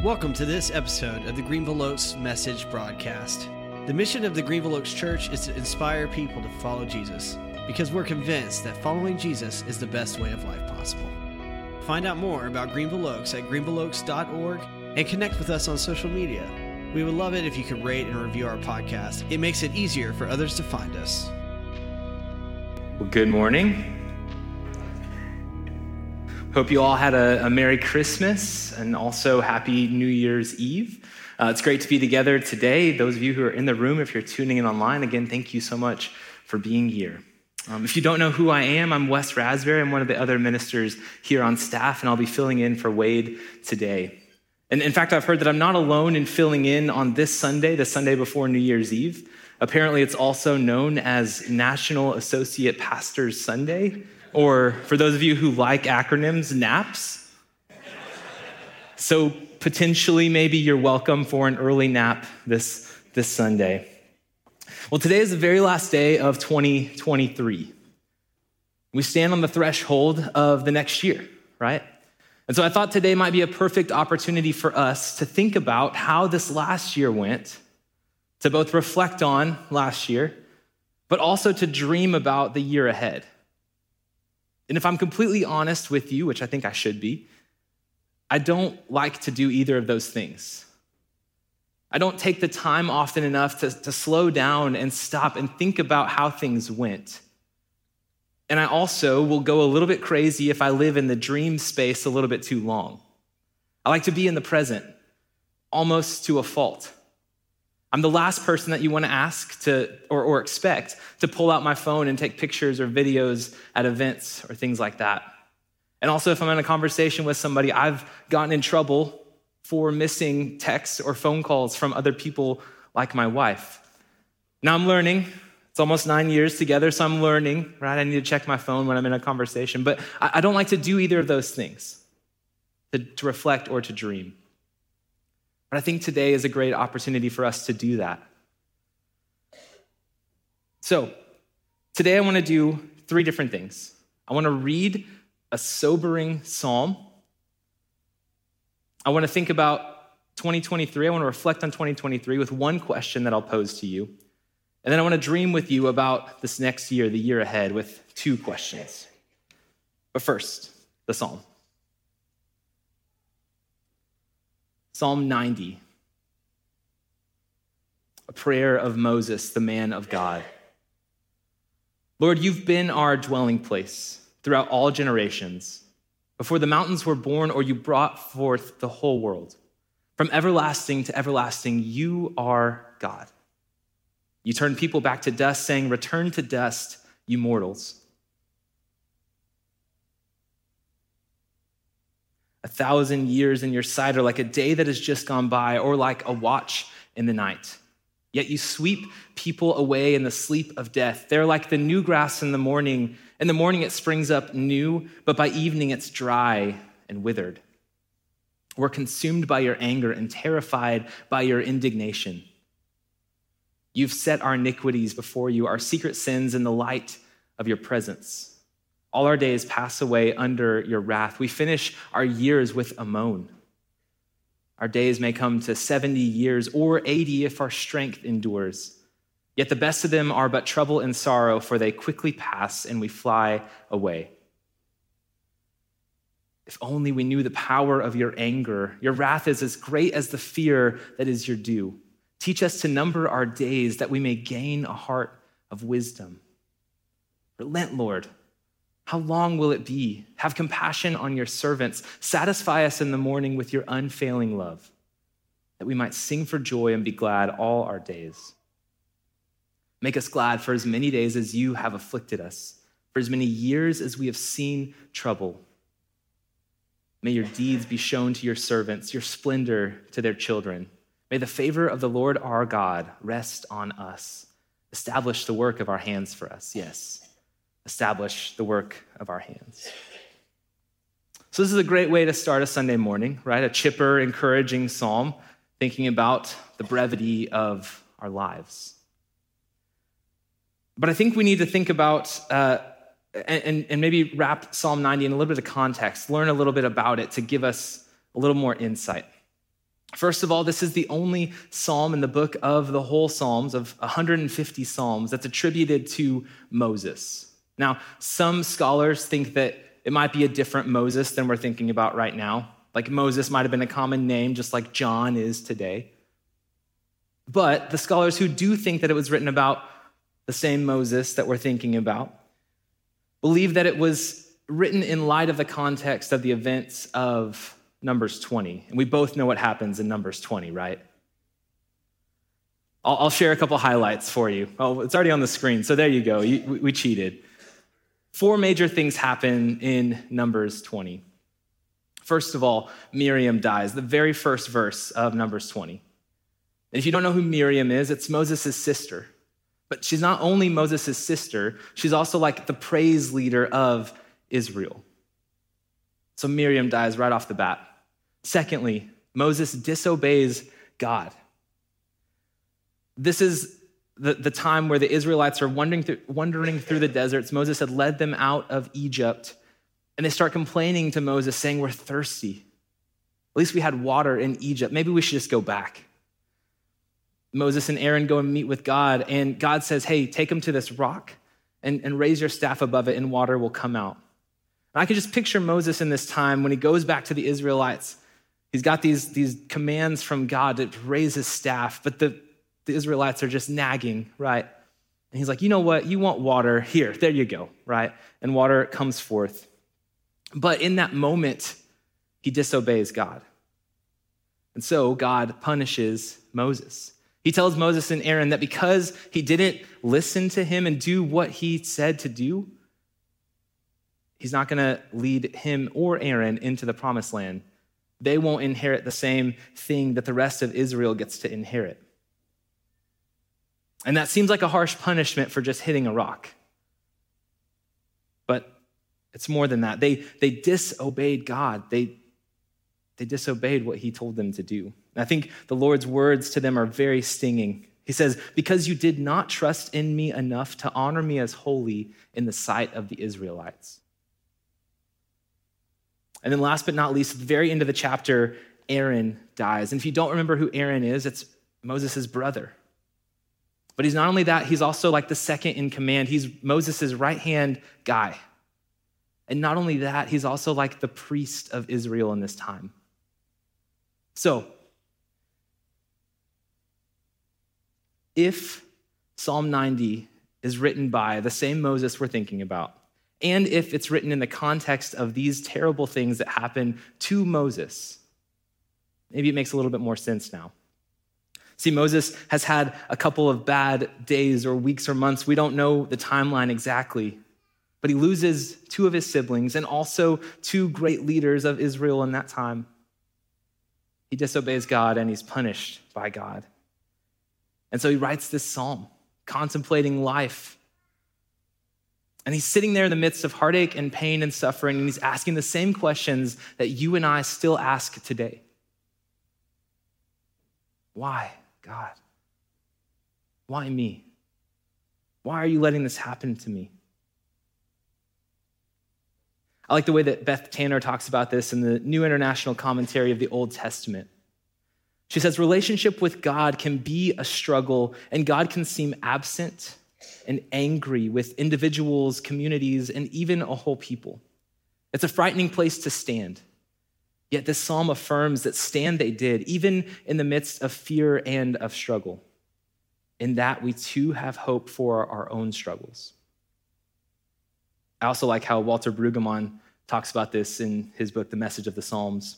Welcome to this episode of the Greenville Oaks Message Broadcast. The mission of the Greenville Oaks Church is to inspire people to follow Jesus because we're convinced that following Jesus is the best way of life possible. Find out more about Greenville Oaks at greenvilleoaks.org and connect with us on social media. We would love it if you could rate and review our podcast. It makes it easier for others to find us. Well, good morning. Hope you all had a, a Merry Christmas and also Happy New Year's Eve. Uh, it's great to be together today. Those of you who are in the room, if you're tuning in online, again, thank you so much for being here. Um, if you don't know who I am, I'm Wes Rasbury. I'm one of the other ministers here on staff, and I'll be filling in for Wade today. And in fact, I've heard that I'm not alone in filling in on this Sunday, the Sunday before New Year's Eve. Apparently, it's also known as National Associate Pastors Sunday or for those of you who like acronyms, NAPS. So potentially, maybe you're welcome for an early nap this, this Sunday. Well, today is the very last day of 2023. We stand on the threshold of the next year, right? And so I thought today might be a perfect opportunity for us to think about how this last year went, to both reflect on last year, but also to dream about the year ahead. And if I'm completely honest with you, which I think I should be, I don't like to do either of those things. I don't take the time often enough to, to slow down and stop and think about how things went. And I also will go a little bit crazy if I live in the dream space a little bit too long. I like to be in the present, almost to a fault. I'm the last person that you want to ask to or, or expect to pull out my phone and take pictures or videos at events or things like that. And also, if I'm in a conversation with somebody, I've gotten in trouble for missing texts or phone calls from other people like my wife. Now I'm learning. It's almost nine years together, so I'm learning, right? I need to check my phone when I'm in a conversation, but I don't like to do either of those things to, to reflect or to dream. But I think today is a great opportunity for us to do that. So, today I want to do three different things. I want to read a sobering psalm. I want to think about 2023. I want to reflect on 2023 with one question that I'll pose to you. And then I want to dream with you about this next year, the year ahead, with two questions. But first, the psalm. Psalm 90, a prayer of Moses, the man of God. Lord, you've been our dwelling place throughout all generations, before the mountains were born or you brought forth the whole world. From everlasting to everlasting, you are God. You turn people back to dust, saying, Return to dust, you mortals. A thousand years in your sight are like a day that has just gone by, or like a watch in the night. Yet you sweep people away in the sleep of death. They're like the new grass in the morning. In the morning it springs up new, but by evening it's dry and withered. We're consumed by your anger and terrified by your indignation. You've set our iniquities before you, our secret sins in the light of your presence. All our days pass away under your wrath. We finish our years with a moan. Our days may come to 70 years or 80 if our strength endures. Yet the best of them are but trouble and sorrow, for they quickly pass and we fly away. If only we knew the power of your anger. Your wrath is as great as the fear that is your due. Teach us to number our days that we may gain a heart of wisdom. Relent, Lord how long will it be? Have compassion on your servants. Satisfy us in the morning with your unfailing love, that we might sing for joy and be glad all our days. Make us glad for as many days as you have afflicted us, for as many years as we have seen trouble. May your deeds be shown to your servants, your splendor to their children. May the favor of the Lord our God rest on us. Establish the work of our hands for us. Yes establish the work of our hands. So, this is a great way to start a Sunday morning, right? A chipper, encouraging psalm, thinking about the brevity of our lives. But I think we need to think about uh, and, and maybe wrap Psalm 90 in a little bit of context, learn a little bit about it to give us a little more insight. First of all, this is the only psalm in the book of the whole Psalms, of 150 Psalms, that's attributed to Moses. Now, some scholars think that it might be a different Moses than we're thinking about right now. Like Moses might have been a common name, just like John is today. But the scholars who do think that it was written about the same Moses that we're thinking about believe that it was written in light of the context of the events of Numbers 20. And we both know what happens in Numbers 20, right? I'll, I'll share a couple highlights for you. Oh, it's already on the screen. So there you go. You, we, we cheated. Four major things happen in Numbers 20. First of all, Miriam dies, the very first verse of Numbers 20. And if you don't know who Miriam is, it's Moses' sister. But she's not only Moses' sister, she's also like the praise leader of Israel. So Miriam dies right off the bat. Secondly, Moses disobeys God. This is the, the time where the Israelites are wandering through, wandering through the deserts. Moses had led them out of Egypt, and they start complaining to Moses, saying, We're thirsty. At least we had water in Egypt. Maybe we should just go back. Moses and Aaron go and meet with God, and God says, Hey, take them to this rock and, and raise your staff above it, and water will come out. And I can just picture Moses in this time when he goes back to the Israelites He's got these, these commands from God to raise his staff, but the, the Israelites are just nagging, right? And he's like, you know what? You want water? Here, there you go, right? And water comes forth. But in that moment, he disobeys God. And so God punishes Moses. He tells Moses and Aaron that because he didn't listen to him and do what he said to do, he's not going to lead him or Aaron into the promised land they won't inherit the same thing that the rest of Israel gets to inherit. And that seems like a harsh punishment for just hitting a rock. But it's more than that. They, they disobeyed God, they, they disobeyed what He told them to do. And I think the Lord's words to them are very stinging. He says, Because you did not trust in me enough to honor me as holy in the sight of the Israelites. And then, last but not least, at the very end of the chapter, Aaron dies. And if you don't remember who Aaron is, it's Moses' brother. But he's not only that, he's also like the second in command. He's Moses' right hand guy. And not only that, he's also like the priest of Israel in this time. So, if Psalm 90 is written by the same Moses we're thinking about, and if it's written in the context of these terrible things that happen to Moses. Maybe it makes a little bit more sense now. See, Moses has had a couple of bad days or weeks or months. We don't know the timeline exactly, but he loses two of his siblings and also two great leaders of Israel in that time. He disobeys God and he's punished by God. And so he writes this psalm, contemplating life and he's sitting there in the midst of heartache and pain and suffering, and he's asking the same questions that you and I still ask today Why, God? Why me? Why are you letting this happen to me? I like the way that Beth Tanner talks about this in the New International Commentary of the Old Testament. She says, Relationship with God can be a struggle, and God can seem absent and angry with individuals, communities, and even a whole people. It's a frightening place to stand. Yet this psalm affirms that stand they did, even in the midst of fear and of struggle. In that we too have hope for our own struggles. I also like how Walter Brueggemann talks about this in his book, The Message of the Psalms.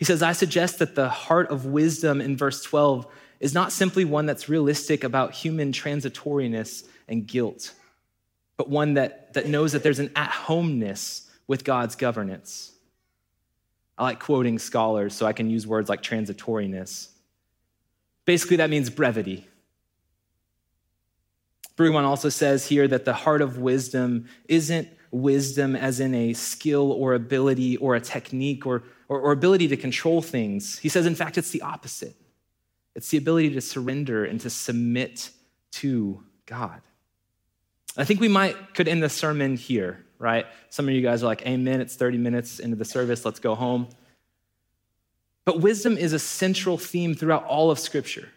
He says, I suggest that the heart of wisdom in verse 12 is not simply one that's realistic about human transitoriness and guilt, but one that, that knows that there's an at homeness with God's governance. I like quoting scholars, so I can use words like transitoriness. Basically, that means brevity. Brueggemann also says here that the heart of wisdom isn't wisdom as in a skill or ability or a technique or, or, or, ability to control things. He says, in fact, it's the opposite. It's the ability to surrender and to submit to God. I think we might could end the sermon here, right? Some of you guys are like, Amen, it's 30 minutes into the service, let's go home. But wisdom is a central theme throughout all of Scripture.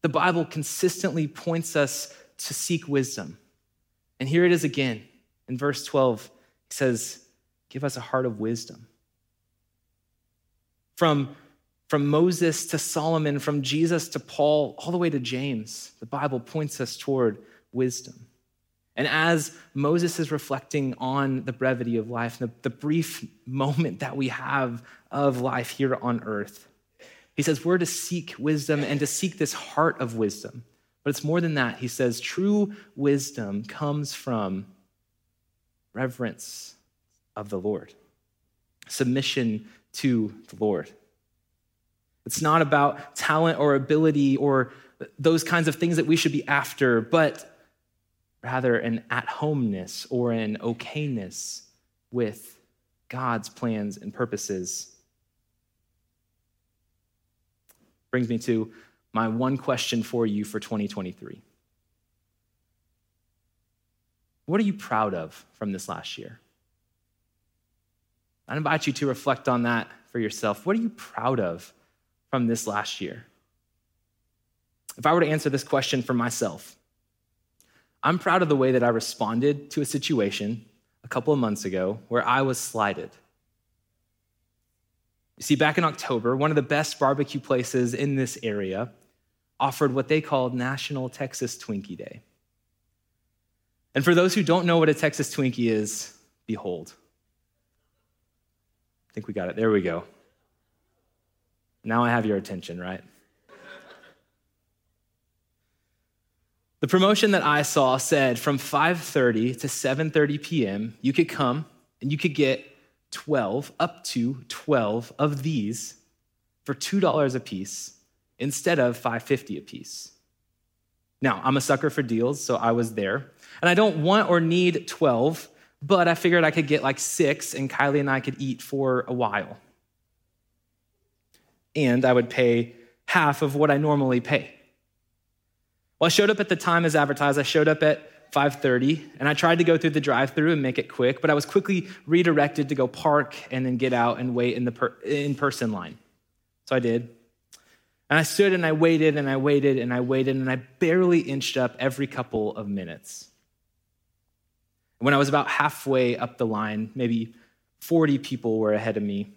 The Bible consistently points us to seek wisdom. And here it is again in verse 12. He says, Give us a heart of wisdom. From, from Moses to Solomon, from Jesus to Paul, all the way to James, the Bible points us toward wisdom. And as Moses is reflecting on the brevity of life, the, the brief moment that we have of life here on earth, he says we're to seek wisdom and to seek this heart of wisdom. But it's more than that. He says true wisdom comes from reverence of the Lord, submission to the Lord. It's not about talent or ability or those kinds of things that we should be after, but rather an at homeness or an okayness with God's plans and purposes. Brings me to my one question for you for 2023. What are you proud of from this last year? I invite you to reflect on that for yourself. What are you proud of from this last year? If I were to answer this question for myself, I'm proud of the way that I responded to a situation a couple of months ago where I was slighted. You see, back in October, one of the best barbecue places in this area offered what they called National Texas Twinkie Day. And for those who don't know what a Texas Twinkie is, behold. I think we got it. There we go. Now I have your attention, right? The promotion that I saw said from 5:30 to 7:30 p.m. you could come and you could get 12 up to 12 of these for $2 a piece instead of 5.50 a piece. Now, I'm a sucker for deals, so I was there. And I don't want or need 12, but I figured I could get like 6 and Kylie and I could eat for a while. And I would pay half of what I normally pay. Well, I showed up at the time as advertised. I showed up at 5:30 and I tried to go through the drive-through and make it quick, but I was quickly redirected to go park and then get out and wait in the per- in-person line. So I did. And I stood and I waited and I waited and I waited and I barely inched up every couple of minutes. When I was about halfway up the line, maybe 40 people were ahead of me.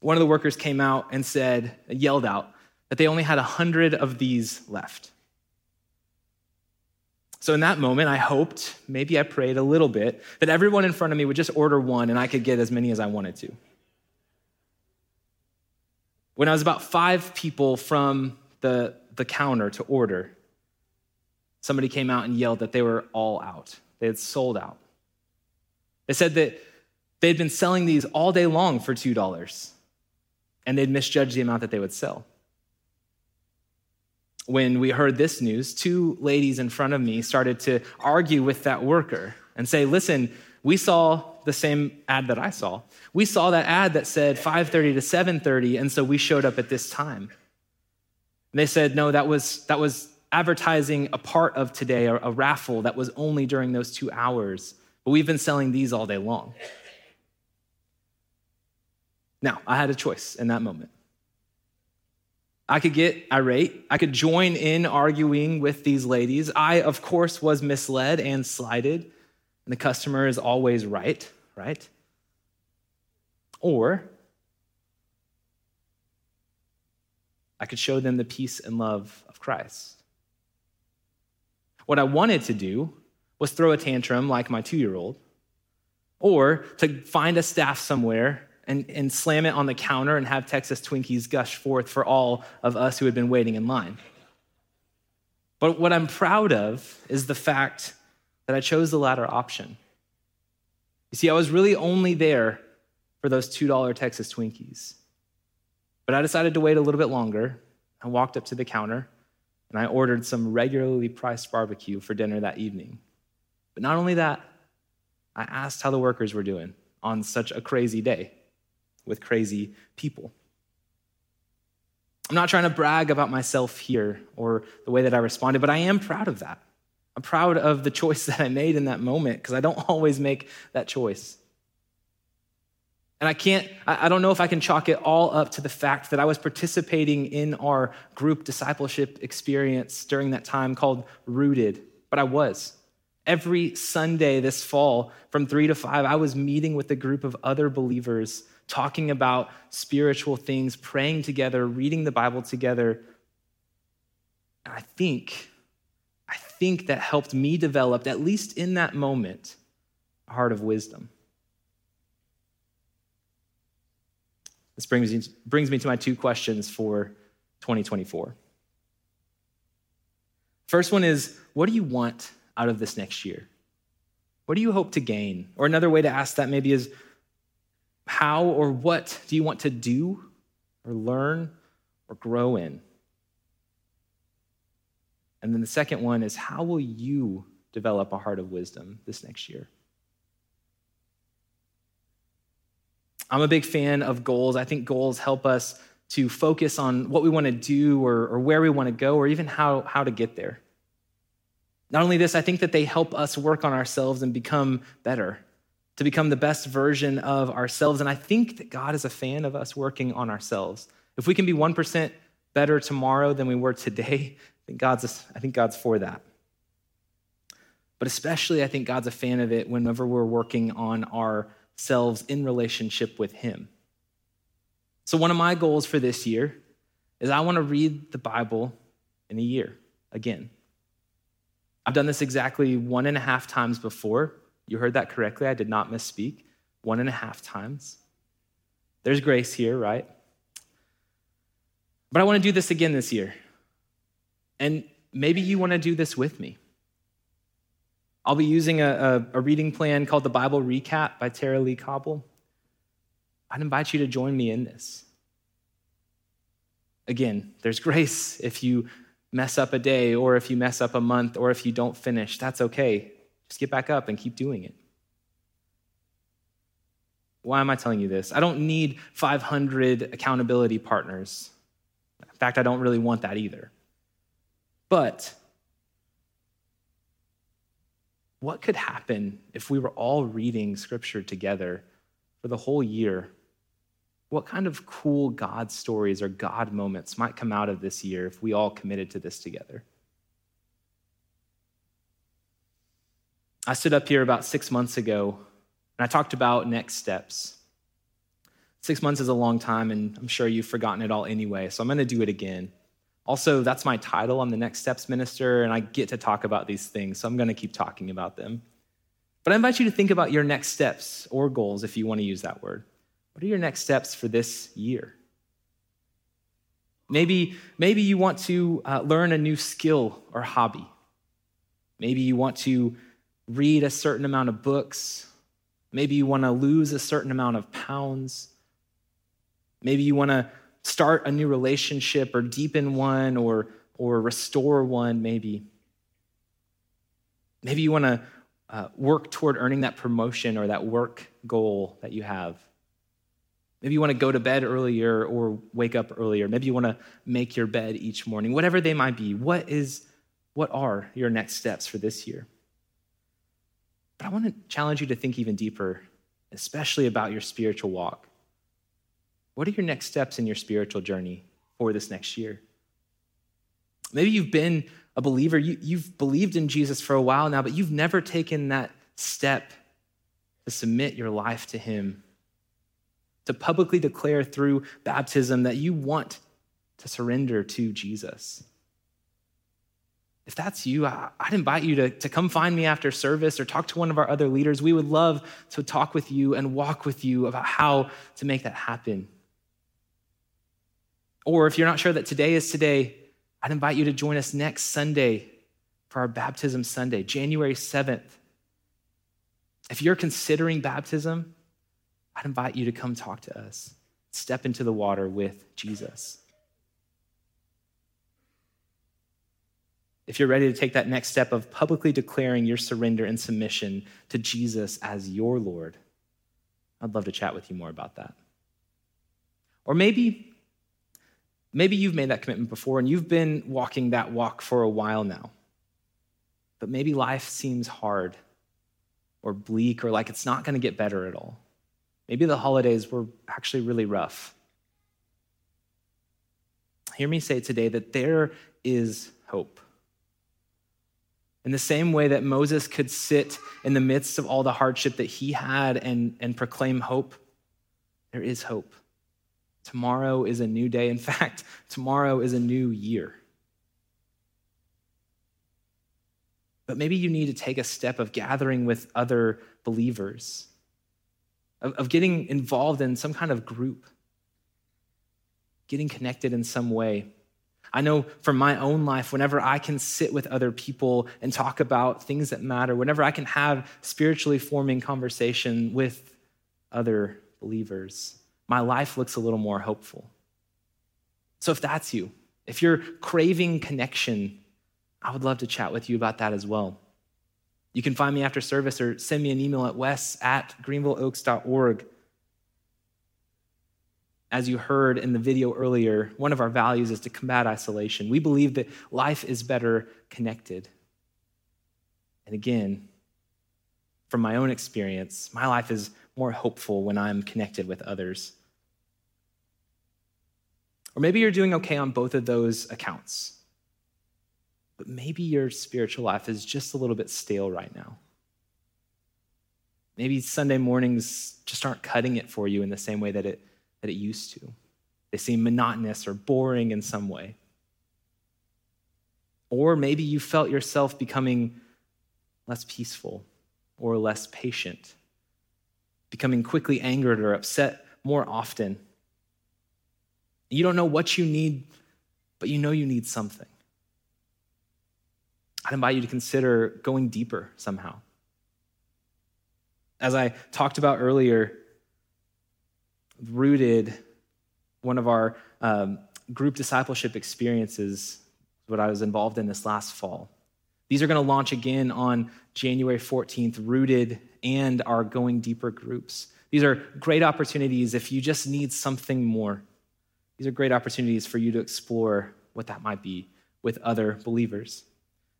One of the workers came out and said, yelled out, that they only had 100 of these left. So in that moment, I hoped, maybe I prayed a little bit, that everyone in front of me would just order one and I could get as many as I wanted to. When I was about five people from the, the counter to order, somebody came out and yelled that they were all out. They had sold out. They said that they'd been selling these all day long for $2 and they'd misjudged the amount that they would sell when we heard this news, two ladies in front of me started to argue with that worker and say, listen, we saw the same ad that I saw. We saw that ad that said 5:30 to 7:30 and so we showed up at this time. And they said, "No, that was that was advertising a part of today, a, a raffle that was only during those 2 hours. But we've been selling these all day long." Now, I had a choice in that moment. I could get irate. I could join in arguing with these ladies. I, of course, was misled and slighted, and the customer is always right, right? Or I could show them the peace and love of Christ. What I wanted to do was throw a tantrum like my two year old, or to find a staff somewhere and, and slam it on the counter and have Texas Twinkies gush forth for all of us who had been waiting in line. But what I'm proud of is the fact that I chose the latter option. You see, I was really only there for those $2 Texas Twinkies. But I decided to wait a little bit longer. I walked up to the counter and I ordered some regularly priced barbecue for dinner that evening. But not only that, I asked how the workers were doing on such a crazy day with crazy people. I'm not trying to brag about myself here or the way that I responded, but I am proud of that. I'm proud of the choice that I made in that moment because I don't always make that choice. And I can't, I don't know if I can chalk it all up to the fact that I was participating in our group discipleship experience during that time called Rooted, but I was. Every Sunday this fall from three to five, I was meeting with a group of other believers, talking about spiritual things, praying together, reading the Bible together. And I think, I think that helped me develop, at least in that moment, a heart of wisdom. This brings me, brings me to my two questions for 2024. First one is what do you want out of this next year? What do you hope to gain? Or another way to ask that maybe is how or what do you want to do or learn or grow in? And then the second one is how will you develop a heart of wisdom this next year? I'm a big fan of goals. I think goals help us to focus on what we want to do or, or where we want to go or even how, how to get there. Not only this, I think that they help us work on ourselves and become better, to become the best version of ourselves. And I think that God is a fan of us working on ourselves. If we can be 1% better tomorrow than we were today, I think God's, I think God's for that. But especially, I think God's a fan of it whenever we're working on ourselves in relationship with Him. So, one of my goals for this year is I want to read the Bible in a year again. I've done this exactly one and a half times before. You heard that correctly. I did not misspeak. One and a half times. There's grace here, right? But I want to do this again this year. And maybe you want to do this with me. I'll be using a, a, a reading plan called the Bible Recap by Tara-Leigh Cobble. I'd invite you to join me in this. Again, there's grace if you mess up a day or if you mess up a month or if you don't finish. That's okay. Just get back up and keep doing it. Why am I telling you this? I don't need 500 accountability partners. In fact, I don't really want that either. But what could happen if we were all reading scripture together for the whole year? What kind of cool God stories or God moments might come out of this year if we all committed to this together? I stood up here about six months ago and I talked about next steps. Six months is a long time, and I'm sure you've forgotten it all anyway, so I'm going to do it again. Also, that's my title. I'm the Next Steps Minister, and I get to talk about these things, so I'm going to keep talking about them. But I invite you to think about your next steps or goals, if you want to use that word. What are your next steps for this year? Maybe, maybe you want to uh, learn a new skill or hobby. Maybe you want to read a certain amount of books. Maybe you want to lose a certain amount of pounds. Maybe you want to start a new relationship or deepen one or, or restore one, maybe. Maybe you want to uh, work toward earning that promotion or that work goal that you have. Maybe you want to go to bed earlier or wake up earlier. Maybe you want to make your bed each morning. Whatever they might be, what is what are your next steps for this year? But I want to challenge you to think even deeper, especially about your spiritual walk. What are your next steps in your spiritual journey for this next year? Maybe you've been a believer, you, have believed in Jesus for a while now, but you've never taken that step to submit your life to Him, to publicly declare through baptism that you want to surrender to Jesus. That's you, I, would invite you to, to come find me after service or talk to one of our other leaders. We would love to talk with you and walk with you about how to make that happen. Or if you're not sure that today is today, I'd invite you to join us next Sunday for our Baptism Sunday, January 7th. If you're considering baptism, I'd invite you to come talk to us. Step into the water with Jesus. If you're ready to take that next step of publicly declaring your surrender and submission to Jesus as your Lord, I'd love to chat with you more about that. Or maybe Maybe you've made that commitment before and you've been walking that walk for a while now. But maybe life seems hard or bleak or like it's not going to get better at all. Maybe the holidays were actually really rough. Hear me say today that there is hope. In the same way that Moses could sit in the midst of all the hardship that he had and, and proclaim hope, there is hope. Tomorrow is a new day. In fact, tomorrow is a new year. But maybe you need to take a step of gathering with other believers, of, of getting involved in some kind of group, getting connected in some way. I know from my own life, whenever I can sit with other people and talk about things that matter, whenever I can have spiritually forming conversation with other believers, my life looks a little more hopeful. So if that's you, if you're craving connection, I would love to chat with you about that as well. You can find me after service or send me an email at wes at greenvilleoaks.org as you heard in the video earlier, one of our values is to combat isolation. We believe that life is better connected. And again, from my own experience, my life is more hopeful when I'm connected with others. Or maybe you're doing okay on both of those accounts, but maybe your spiritual life is just a little bit stale right now. Maybe Sunday mornings just aren't cutting it for you in the same way that it that it used to. They seem monotonous or boring in some way. Or maybe you felt yourself becoming less peaceful or less patient, becoming quickly angered or upset more often. You don't know what you need, but you know you need something. I'd invite you to consider going deeper somehow. As I talked about earlier, rooted one of our um, group discipleship experiences, what I was involved in this last fall. These are going to launch again on January 14th, rooted and our going deeper groups. These are great opportunities if you just need something more. These are great opportunities for you to explore what that might be with other believers.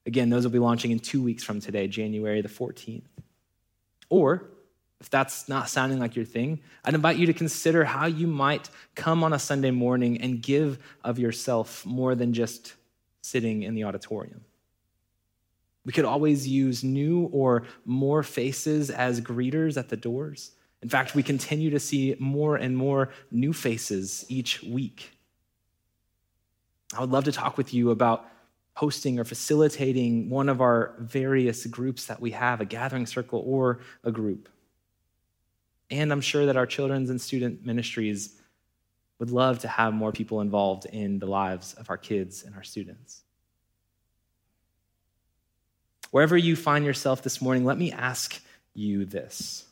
Again, those will be launching in two weeks from today, January the 14th. Or if that's not sounding like your thing, I'd invite you to consider how you might come on a Sunday morning and give of yourself more than just sitting in the auditorium. We could always use new or more faces as greeters at the doors. In fact, we continue to see more and more new faces each week. I would love to talk with you about hosting or facilitating one of our various groups that we have, a gathering circle or a group. And I'm sure that our children's and student ministries would love to have more people involved in the lives of our kids and our students. Wherever you find yourself this morning, let me ask you this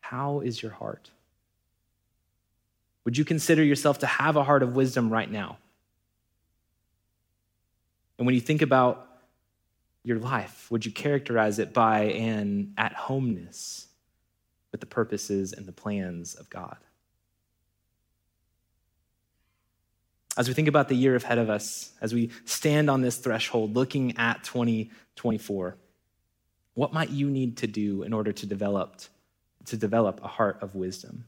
How is your heart? Would you consider yourself to have a heart of wisdom right now? And when you think about your life, would you characterize it by an at homeness? With the purposes and the plans of God. As we think about the year ahead of us, as we stand on this threshold looking at 2024, what might you need to do in order to develop, to develop a heart of wisdom?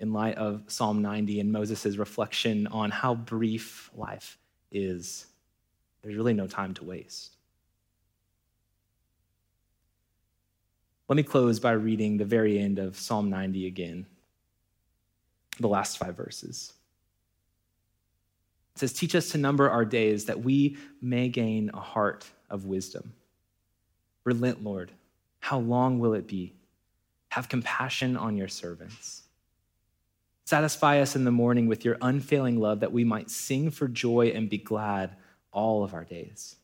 In light of Psalm 90 and Moses' reflection on how brief life is, there's really no time to waste. Let me close by reading the very end of Psalm 90 again, the last five verses. It says, Teach us to number our days that we may gain a heart of wisdom. Relent, Lord. How long will it be? Have compassion on your servants. Satisfy us in the morning with your unfailing love that we might sing for joy and be glad all of our days.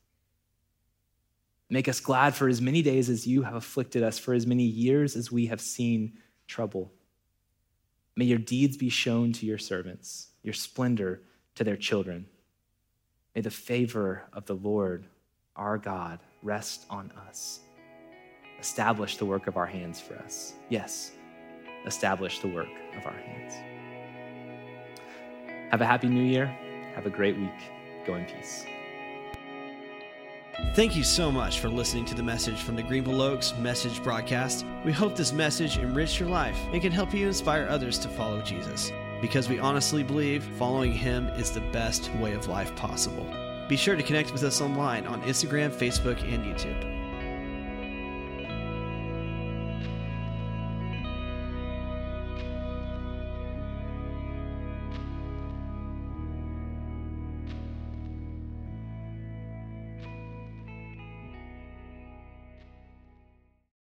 Make us glad for as many days as you have afflicted us, for as many years as we have seen trouble. May your deeds be shown to your servants, your splendor to their children. May the favor of the Lord our God rest on us. Establish the work of our hands for us. Yes, establish the work of our hands. Have a happy new year. Have a great week. Go in peace. Thank you so much for listening to the message from the Greenville Oaks Message Broadcast. We hope this message enriched your life and can help you inspire others to follow Jesus, because we honestly believe following him is the best way of life possible. Be sure to connect with us online on Instagram, Facebook, and YouTube.